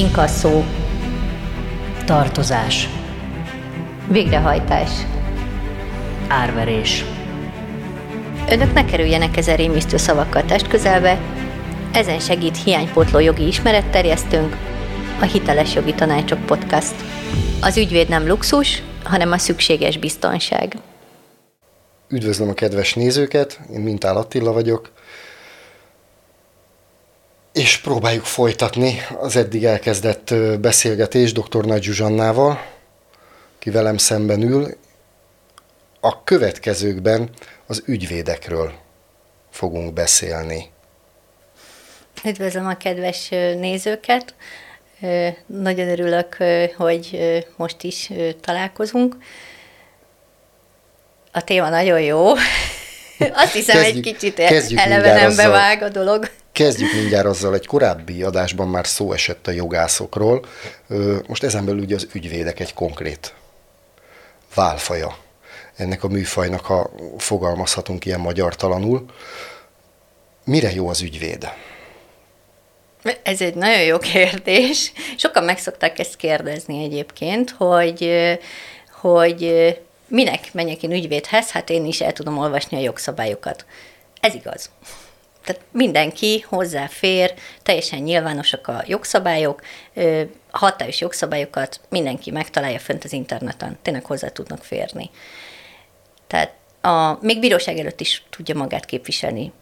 inkasszó, tartozás, végrehajtás, árverés. Önök ne kerüljenek ezen rémisztő szavakkal test közelbe, ezen segít hiánypótló jogi ismeretterjesztőnk, a Hiteles Jogi Tanácsok Podcast. Az ügyvéd nem luxus, hanem a szükséges biztonság. Üdvözlöm a kedves nézőket, én Mintál Attila vagyok, és próbáljuk folytatni az eddig elkezdett beszélgetést dr. Nagy Zsuzsannával, ki velem szemben ül. A következőkben az ügyvédekről fogunk beszélni. Üdvözlöm a kedves nézőket! Nagyon örülök, hogy most is találkozunk. A téma nagyon jó. Azt hiszem, kezdjük, egy kicsit elevenembe vág a dolog. Kezdjük mindjárt azzal, egy korábbi adásban már szó esett a jogászokról, most ezen belül ugye az ügyvédek egy konkrét válfaja ennek a műfajnak, ha fogalmazhatunk ilyen magyartalanul. Mire jó az ügyvéd? Ez egy nagyon jó kérdés. Sokan meg szokták ezt kérdezni egyébként, hogy, hogy minek menjek én ügyvédhez, hát én is el tudom olvasni a jogszabályokat. Ez igaz. Tehát mindenki hozzáfér, teljesen nyilvánosak a jogszabályok, hatályos jogszabályokat mindenki megtalálja fönt az interneten, tényleg hozzá tudnak férni. Tehát a, még bíróság előtt is tudja magát képviselni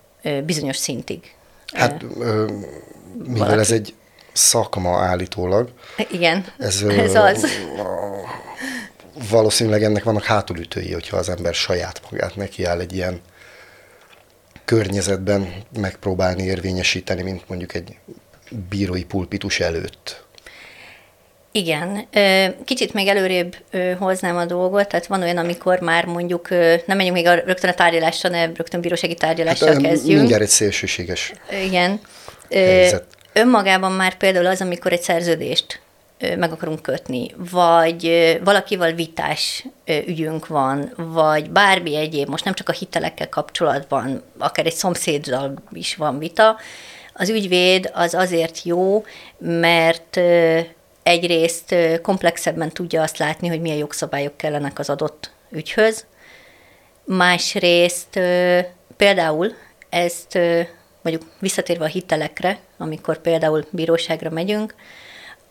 bizonyos szintig. Hát mivel valaki. ez egy szakma állítólag. Igen, ez, ez az. Valószínűleg ennek vannak hátulütői, hogyha az ember saját magát nekiáll egy ilyen környezetben megpróbálni érvényesíteni, mint mondjuk egy bírói pulpitus előtt. Igen, kicsit még előrébb hoznám a dolgot, tehát van olyan, amikor már mondjuk, nem menjünk még a, rögtön a tárgyalásra, ne rögtön bírósági tárgyalással hát, kezdjünk. Mindjárt egy szélsőséges Igen. Helyzet. Önmagában már például az, amikor egy szerződést meg akarunk kötni, vagy valakival vitás ügyünk van, vagy bármi egyéb, most nem csak a hitelekkel kapcsolatban, akár egy szomszéddal is van vita, az ügyvéd az azért jó, mert egyrészt komplexebben tudja azt látni, hogy milyen jogszabályok kellenek az adott ügyhöz, másrészt például ezt mondjuk visszatérve a hitelekre, amikor például bíróságra megyünk,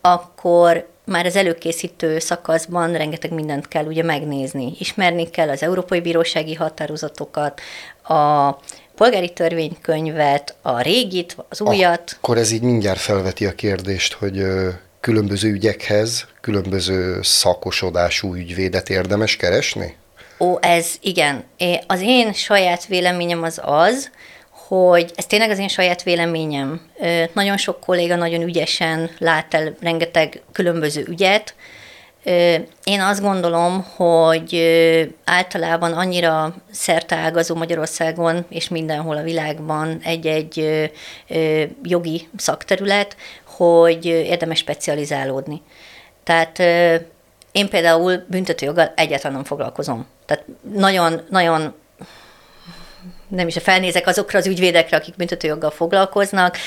akkor már az előkészítő szakaszban rengeteg mindent kell ugye megnézni. Ismerni kell az Európai Bírósági határozatokat, a polgári törvénykönyvet, a régit, az újat. Akkor ez így mindjárt felveti a kérdést, hogy különböző ügyekhez különböző szakosodású ügyvédet érdemes keresni? Ó, ez igen. Az én saját véleményem az az, hogy ez tényleg az én saját véleményem. Nagyon sok kolléga nagyon ügyesen lát el rengeteg különböző ügyet. Én azt gondolom, hogy általában annyira szerteágazó Magyarországon és mindenhol a világban egy-egy jogi szakterület, hogy érdemes specializálódni. Tehát én például büntetőjoggal egyáltalán nem foglalkozom. Tehát nagyon, nagyon nem is felnézek azokra az ügyvédekre, akik büntetőjoggal foglalkoznak,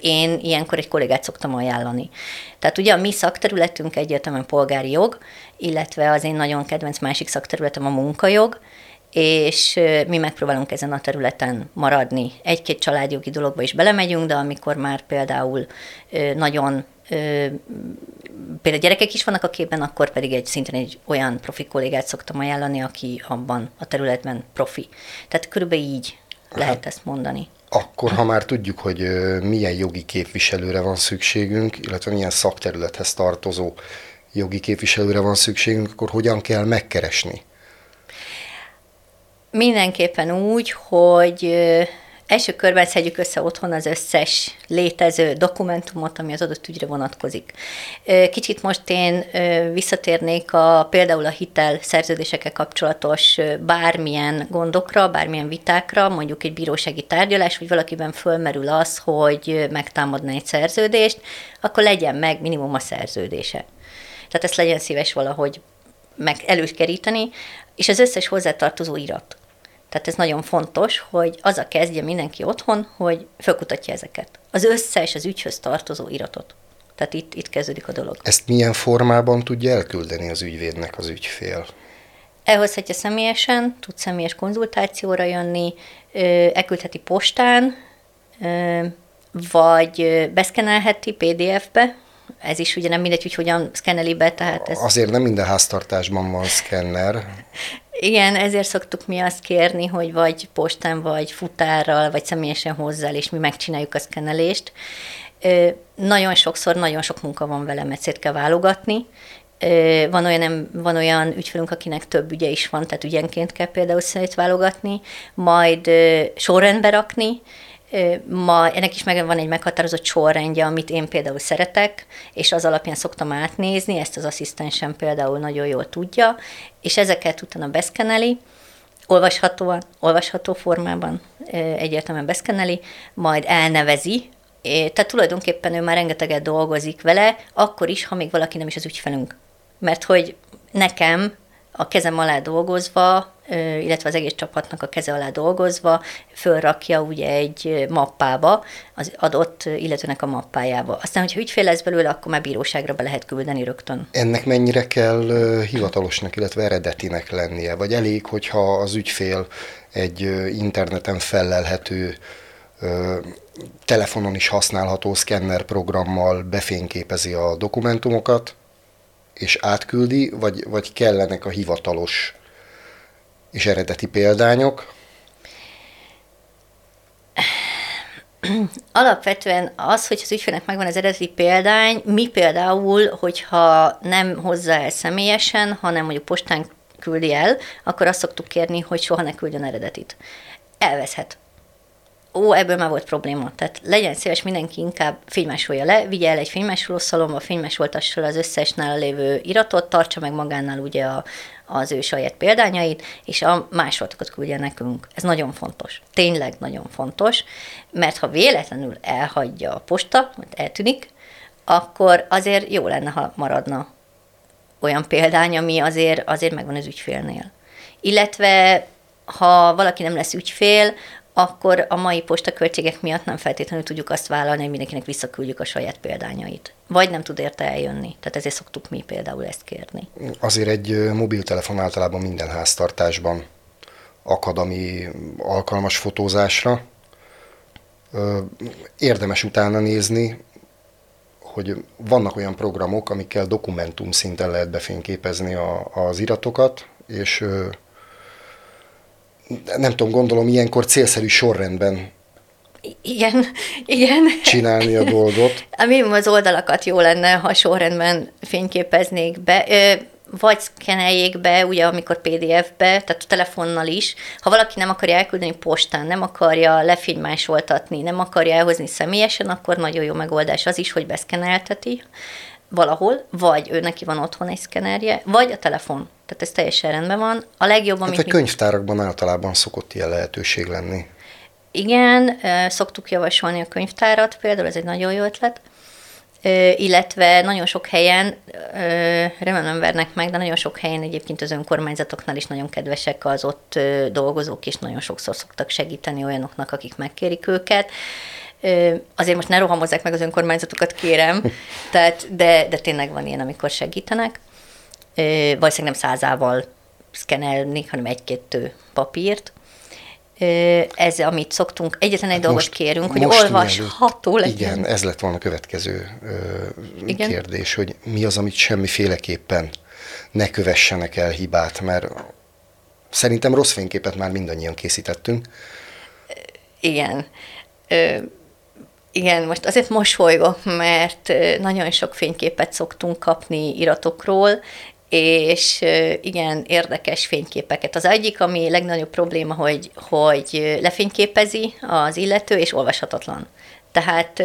én ilyenkor egy kollégát szoktam ajánlani. Tehát ugye a mi szakterületünk egyértelműen polgári jog, illetve az én nagyon kedvenc másik szakterületem a munkajog, és mi megpróbálunk ezen a területen maradni. Egy-két családjogi dologba is belemegyünk, de amikor már például nagyon például gyerekek is vannak a képben, akkor pedig egy szintén egy olyan profi kollégát szoktam ajánlani, aki abban a területben profi. Tehát körülbelül így lehet hát, ezt mondani. Akkor, ha már tudjuk, hogy milyen jogi képviselőre van szükségünk, illetve milyen szakterülethez tartozó jogi képviselőre van szükségünk, akkor hogyan kell megkeresni? Mindenképpen úgy, hogy első körben szedjük össze otthon az összes létező dokumentumot, ami az adott ügyre vonatkozik. Kicsit most én visszatérnék a, például a hitel szerződésekkel kapcsolatos bármilyen gondokra, bármilyen vitákra, mondjuk egy bírósági tárgyalás, vagy valakiben fölmerül az, hogy megtámadna egy szerződést, akkor legyen meg minimum a szerződése. Tehát ezt legyen szíves valahogy meg előkeríteni, és az összes hozzátartozó irat. Tehát ez nagyon fontos, hogy az a kezdje mindenki otthon, hogy fölkutatja ezeket. Az összes az ügyhöz tartozó iratot. Tehát itt, itt kezdődik a dolog. Ezt milyen formában tudja elküldeni az ügyvédnek az ügyfél? Elhozhatja személyesen, tud személyes konzultációra jönni, elküldheti postán, vagy beszkenelheti PDF-be, ez is ugye nem mindegy, hogy hogyan szkenneli be, tehát ez... Azért nem minden háztartásban van szkenner. Igen, ezért szoktuk mi azt kérni, hogy vagy postán, vagy futárral, vagy személyesen hozzá, és mi megcsináljuk a szkennelést. Nagyon sokszor nagyon sok munka van vele, mert szét kell válogatni. Van olyan, van olyan ügyfelünk, akinek több ügye is van, tehát ügyenként kell például szét válogatni, majd sorrendbe rakni, Ma ennek is meg van egy meghatározott sorrendje, amit én például szeretek, és az alapján szoktam átnézni, ezt az asszisztensem például nagyon jól tudja, és ezeket utána beszkeneli, olvashatóan, olvasható formában egyértelműen beszkeneli, majd elnevezi, tehát tulajdonképpen ő már rengeteget dolgozik vele, akkor is, ha még valaki nem is az ügyfelünk. Mert hogy nekem a kezem alá dolgozva, illetve az egész csapatnak a keze alá dolgozva, fölrakja ugye egy mappába, az adott illetőnek a mappájába. Aztán, hogyha ügyfél lesz belőle, akkor már bíróságra be lehet küldeni rögtön. Ennek mennyire kell hivatalosnak, illetve eredetinek lennie? Vagy elég, hogyha az ügyfél egy interneten fellelhető telefonon is használható szkenner programmal befényképezi a dokumentumokat, és átküldi, vagy, vagy kellenek a hivatalos és eredeti példányok? Alapvetően az, hogy az ügyfélnek megvan az eredeti példány, mi például, hogyha nem hozza el személyesen, hanem mondjuk postán küldi el, akkor azt szoktuk kérni, hogy soha ne küldjön eredetit. Elveszhet ó, ebből már volt probléma. Tehát legyen szíves, mindenki inkább fénymásolja le, vigye el egy fénymásolószalomba, fénymásoltassa az összes nála lévő iratot, tartsa meg magánál ugye a, az ő saját példányait, és a másolatokat küldje nekünk. Ez nagyon fontos. Tényleg nagyon fontos, mert ha véletlenül elhagyja a posta, vagy eltűnik, akkor azért jó lenne, ha maradna olyan példány, ami azért, azért megvan az ügyfélnél. Illetve ha valaki nem lesz ügyfél, akkor a mai postaköltségek miatt nem feltétlenül tudjuk azt vállalni, hogy mindenkinek visszaküldjük a saját példányait. Vagy nem tud érte eljönni. Tehát ezért szoktuk mi például ezt kérni. Azért egy mobiltelefon általában minden háztartásban akad, ami alkalmas fotózásra. Érdemes utána nézni, hogy vannak olyan programok, amikkel dokumentum szinten lehet befényképezni a, az iratokat, és nem tudom, gondolom ilyenkor célszerű sorrendben igen, igen. csinálni a dolgot. Ami az oldalakat jó lenne, ha sorrendben fényképeznék be, vagy szkeneljék be, ugye amikor PDF-be, tehát a telefonnal is. Ha valaki nem akarja elküldeni postán, nem akarja lefénymásoltatni, nem akarja elhozni személyesen, akkor nagyon jó megoldás az is, hogy beszkenelteti valahol, vagy ő neki van otthon egy szkenerje, vagy a telefon. Tehát ez teljesen rendben van. A legjobb, amit... Hát a könyvtárakban általában szokott ilyen lehetőség lenni. Igen, szoktuk javasolni a könyvtárat, például ez egy nagyon jó ötlet, illetve nagyon sok helyen, remélem nem vernek meg, de nagyon sok helyen egyébként az önkormányzatoknál is nagyon kedvesek az ott dolgozók, és nagyon sokszor szoktak segíteni olyanoknak, akik megkérik őket azért most ne rohamozzák meg az önkormányzatokat, kérem, tehát, de, de tényleg van ilyen, amikor segítenek. Valószínűleg nem százával szkenelni, hanem egy-kettő papírt. Ez, amit szoktunk, egyetlen egy hát dolgot kérünk, hogy olvasható legyen. Igen, ez lett volna a következő igen? kérdés, hogy mi az, amit semmiféleképpen ne kövessenek el hibát, mert szerintem rossz fényképet már mindannyian készítettünk. Igen. Igen, most azért mosolygok, mert nagyon sok fényképet szoktunk kapni iratokról, és igen, érdekes fényképeket. Az egyik, ami legnagyobb probléma, hogy, hogy lefényképezi az illető, és olvashatatlan. Tehát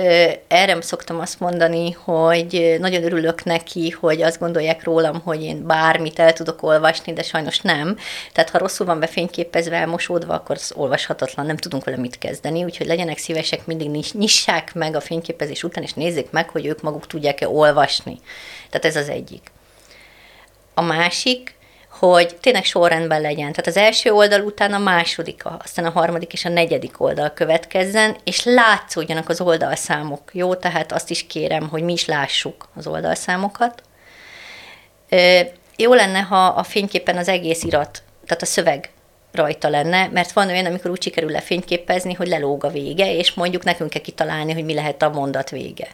erre szoktam azt mondani, hogy nagyon örülök neki, hogy azt gondolják rólam, hogy én bármit el tudok olvasni, de sajnos nem. Tehát ha rosszul van befényképezve, elmosódva, akkor az olvashatatlan, nem tudunk vele mit kezdeni, úgyhogy legyenek szívesek, mindig nyissák meg a fényképezés után, és nézzék meg, hogy ők maguk tudják-e olvasni. Tehát ez az egyik. A másik, hogy tényleg sorrendben legyen. Tehát az első oldal után a második, aztán a harmadik és a negyedik oldal következzen, és látszódjanak az oldalszámok. Jó, tehát azt is kérem, hogy mi is lássuk az oldalszámokat. Jó lenne, ha a fényképen az egész irat, tehát a szöveg rajta lenne, mert van olyan, amikor úgy sikerül lefényképezni, hogy lelóg a vége, és mondjuk nekünk kell kitalálni, hogy mi lehet a mondat vége.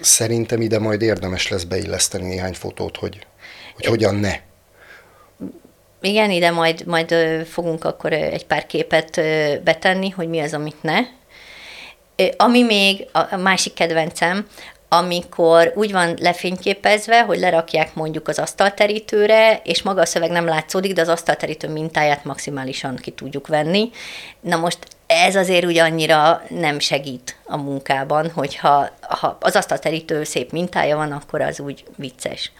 Szerintem ide majd érdemes lesz beilleszteni néhány fotót, hogy, hogy hogyan ne. Igen, ide majd, majd fogunk akkor egy pár képet betenni, hogy mi az, amit ne. Ami még a másik kedvencem, amikor úgy van lefényképezve, hogy lerakják mondjuk az asztalterítőre, és maga a szöveg nem látszódik, de az asztalterítő mintáját maximálisan ki tudjuk venni. Na most ez azért úgy annyira nem segít a munkában, hogyha ha az asztalterítő szép mintája van, akkor az úgy vicces.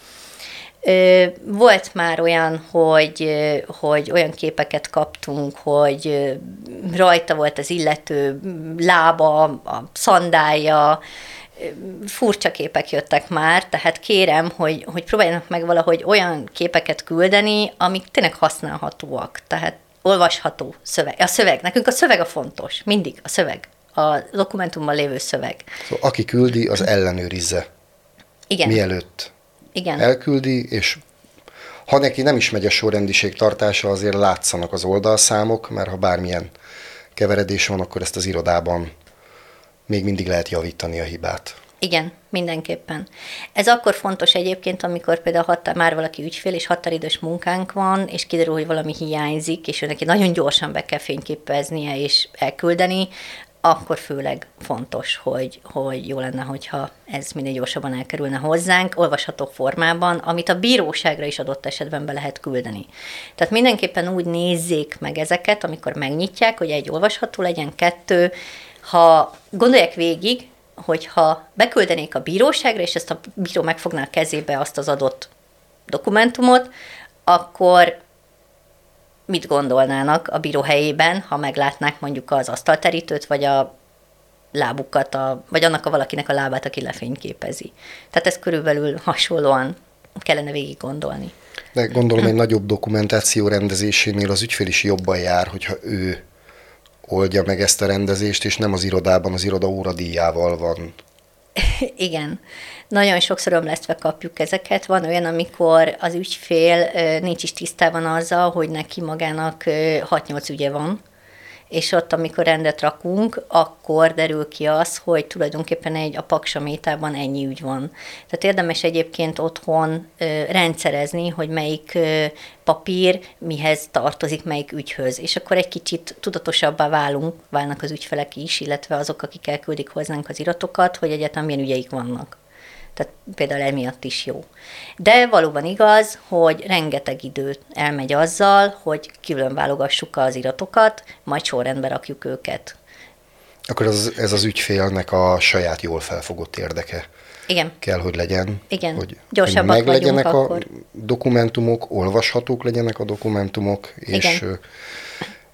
Volt már olyan, hogy, hogy olyan képeket kaptunk, hogy rajta volt az illető lába, a szandája, furcsa képek jöttek már, tehát kérem, hogy, hogy próbáljanak meg valahogy olyan képeket küldeni, amik tényleg használhatóak, tehát olvasható szöveg. A szöveg, nekünk a szöveg a fontos, mindig a szöveg, a dokumentumban lévő szöveg. Szóval aki küldi, az ellenőrizze. Igen. Mielőtt Igen. elküldi, és ha neki nem is megy a sorrendiség tartása, azért látszanak az oldalszámok, mert ha bármilyen keveredés van, akkor ezt az irodában még mindig lehet javítani a hibát. Igen, mindenképpen. Ez akkor fontos egyébként, amikor például határ, már valaki ügyfél, és határidős munkánk van, és kiderül, hogy valami hiányzik, és ő neki nagyon gyorsan be kell fényképeznie és elküldeni, akkor főleg fontos, hogy, hogy jó lenne, hogyha ez minél gyorsabban elkerülne hozzánk, olvasható formában, amit a bíróságra is adott esetben be lehet küldeni. Tehát mindenképpen úgy nézzék meg ezeket, amikor megnyitják, hogy egy olvasható legyen, kettő, ha gondolják végig, hogyha beküldenék a bíróságra, és ezt a bíró megfogná a kezébe azt az adott dokumentumot, akkor mit gondolnának a bíró helyében, ha meglátnák mondjuk az asztalterítőt, vagy a lábukat, a, vagy annak a valakinek a lábát, aki lefényképezi. Tehát ezt körülbelül hasonlóan kellene végig gondolni. De gondolom egy nagyobb dokumentáció rendezésénél az ügyfél is jobban jár, hogyha ő oldja meg ezt a rendezést, és nem az irodában az iroda óradíjával van. Igen. Nagyon sokszor ömlesztve kapjuk ezeket. Van olyan, amikor az ügyfél nincs is tisztában azzal, hogy neki magának 6-8 ügye van, és ott, amikor rendet rakunk, akkor derül ki az, hogy tulajdonképpen egy a paksamétában ennyi ügy van. Tehát érdemes egyébként otthon ö, rendszerezni, hogy melyik ö, papír mihez tartozik, melyik ügyhöz. És akkor egy kicsit tudatosabbá válunk, válnak az ügyfelek is, illetve azok, akik elküldik hozzánk az iratokat, hogy egyáltalán milyen ügyeik vannak. Tehát például emiatt is jó. De valóban igaz, hogy rengeteg idő elmegy azzal, hogy külön válogassuk az iratokat, majd sorrendbe rakjuk őket. Akkor ez, ez az ügyfélnek a saját jól felfogott érdeke. Igen. Kell, hogy legyen. Igen. Hogy, Gyorsabbak hogy meg legyenek a akkor. dokumentumok, olvashatók legyenek a dokumentumok, és, Igen.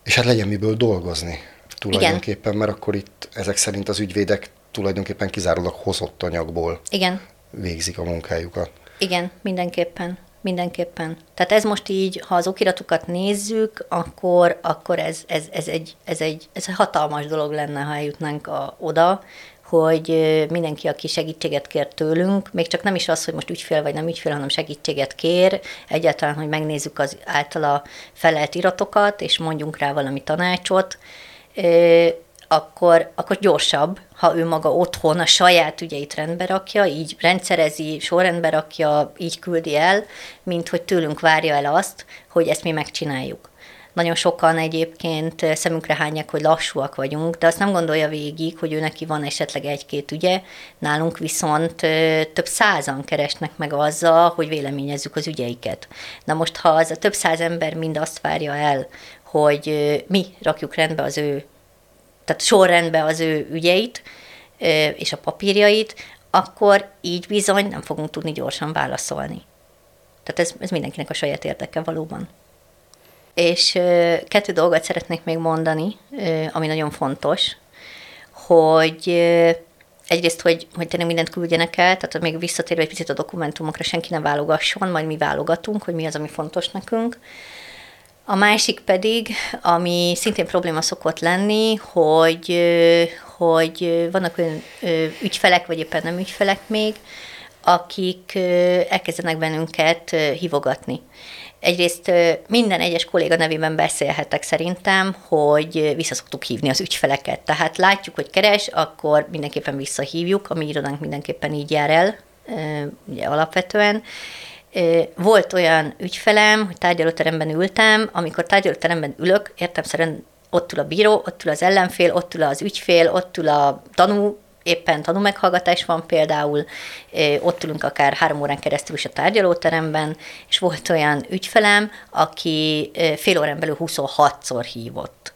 és hát legyen miből dolgozni tulajdonképpen, mert akkor itt ezek szerint az ügyvédek tulajdonképpen kizárólag hozott anyagból Igen. végzik a munkájukat. Igen, mindenképpen. Mindenképpen. Tehát ez most így, ha az okiratokat nézzük, akkor, akkor ez, ez, ez, egy, ez, egy, ez egy hatalmas dolog lenne, ha eljutnánk a, oda, hogy mindenki, aki segítséget kér tőlünk, még csak nem is az, hogy most ügyfél vagy nem ügyfél, hanem segítséget kér, egyáltalán, hogy megnézzük az általa felelt iratokat, és mondjunk rá valami tanácsot, akkor, akkor gyorsabb, ha ő maga otthon a saját ügyeit rendbe rakja, így rendszerezi, sorrendbe rakja, így küldi el, mint hogy tőlünk várja el azt, hogy ezt mi megcsináljuk. Nagyon sokan egyébként szemünkre hányják, hogy lassúak vagyunk, de azt nem gondolja végig, hogy ő neki van esetleg egy-két ügye, nálunk viszont ö, több százan keresnek meg azzal, hogy véleményezzük az ügyeiket. Na most, ha az a több száz ember mind azt várja el, hogy ö, mi rakjuk rendbe az ő tehát sorrendbe az ő ügyeit és a papírjait, akkor így bizony nem fogunk tudni gyorsan válaszolni. Tehát ez, ez mindenkinek a saját érdeke valóban. És kettő dolgot szeretnék még mondani, ami nagyon fontos, hogy egyrészt, hogy, hogy tényleg mindent küldjenek el, tehát még visszatérve egy picit a dokumentumokra, senki ne válogasson, majd mi válogatunk, hogy mi az, ami fontos nekünk. A másik pedig, ami szintén probléma szokott lenni, hogy, hogy vannak olyan ügyfelek, vagy éppen nem ügyfelek még, akik elkezdenek bennünket hívogatni. Egyrészt minden egyes kolléga nevében beszélhetek szerintem, hogy vissza szoktuk hívni az ügyfeleket. Tehát látjuk, hogy keres, akkor mindenképpen visszahívjuk, a mi irodánk mindenképpen így jár el, ugye alapvetően. Volt olyan ügyfelem, hogy tárgyalóteremben ültem, amikor tárgyalóteremben ülök, értem ott ül a bíró, ott ül az ellenfél, ott ül az ügyfél, ott ül a tanú, éppen tanúmeghallgatás van például, ott ülünk akár három órán keresztül is a tárgyalóteremben, és volt olyan ügyfelem, aki fél órán belül 26-szor hívott.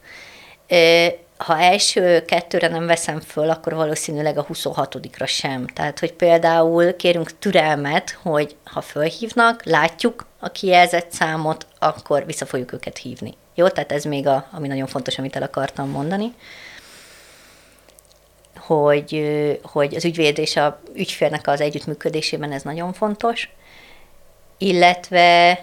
Ha első kettőre nem veszem föl, akkor valószínűleg a 26-ra sem. Tehát, hogy például kérünk türelmet, hogy ha fölhívnak, látjuk a kijelzett számot, akkor vissza fogjuk őket hívni. Jó, tehát ez még a, ami nagyon fontos, amit el akartam mondani hogy, hogy az ügyvéd és a ügyfélnek az együttműködésében ez nagyon fontos, illetve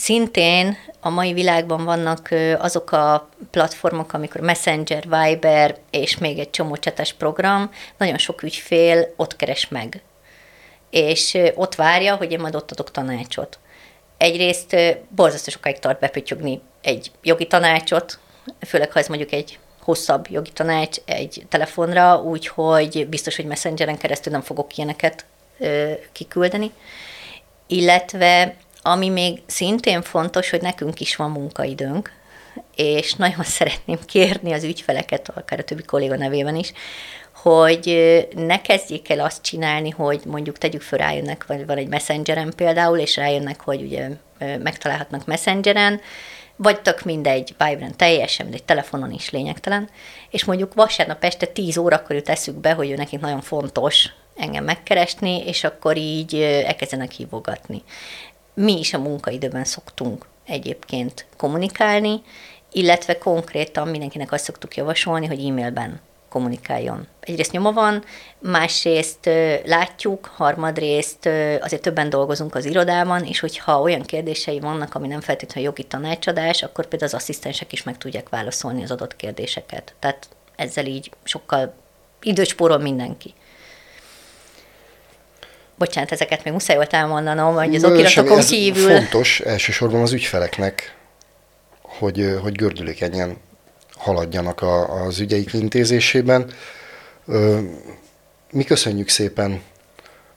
szintén a mai világban vannak azok a platformok, amikor Messenger, Viber és még egy csomó csetes program, nagyon sok ügyfél ott keres meg. És ott várja, hogy én majd ott adok tanácsot. Egyrészt borzasztó sokáig tart bepötyögni egy jogi tanácsot, főleg ha ez mondjuk egy hosszabb jogi tanács egy telefonra, úgyhogy biztos, hogy messengeren keresztül nem fogok ilyeneket ö, kiküldeni. Illetve ami még szintén fontos, hogy nekünk is van munkaidőnk, és nagyon szeretném kérni az ügyfeleket, akár a többi kolléga nevében is, hogy ne kezdjék el azt csinálni, hogy mondjuk tegyük föl, rájönnek, vagy van egy messengeren például, és rájönnek, hogy ugye megtalálhatnak messengeren, vagy tök mindegy, Vibrant teljesen, mindegy, telefonon is lényegtelen, és mondjuk vasárnap este 10 órakor jut eszük be, hogy ő nekik nagyon fontos engem megkeresni, és akkor így elkezdenek hívogatni. Mi is a munkaidőben szoktunk egyébként kommunikálni, illetve konkrétan mindenkinek azt szoktuk javasolni, hogy e-mailben kommunikáljon. Egyrészt nyoma van, másrészt látjuk, harmadrészt azért többen dolgozunk az irodában, és hogyha olyan kérdései vannak, ami nem feltétlenül jogi tanácsadás, akkor például az asszisztensek is meg tudják válaszolni az adott kérdéseket. Tehát ezzel így sokkal időt mindenki. Bocsánat, ezeket még muszáj volt elmondanom, hogy az okiratokon kívül... Fontos elsősorban az ügyfeleknek, hogy, hogy gördülékenyen haladjanak a, az ügyeik intézésében. Mi köszönjük szépen,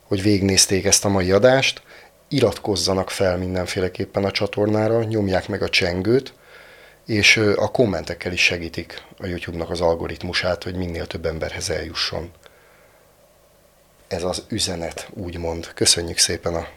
hogy végnézték ezt a mai adást. Iratkozzanak fel mindenféleképpen a csatornára, nyomják meg a csengőt, és a kommentekkel is segítik a YouTube-nak az algoritmusát, hogy minél több emberhez eljusson. Ez az üzenet, úgymond. Köszönjük szépen a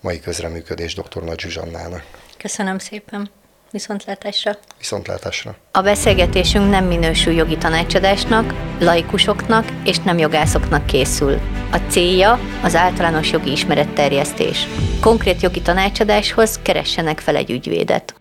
mai közreműködés dr. Nagy Zsuzsannának. Köszönöm szépen. Viszontlátásra. Viszontlátásra. A beszélgetésünk nem minősül jogi tanácsadásnak, laikusoknak és nem jogászoknak készül. A célja az általános jogi ismeretterjesztés. Konkrét jogi tanácsadáshoz keressenek fel egy ügyvédet.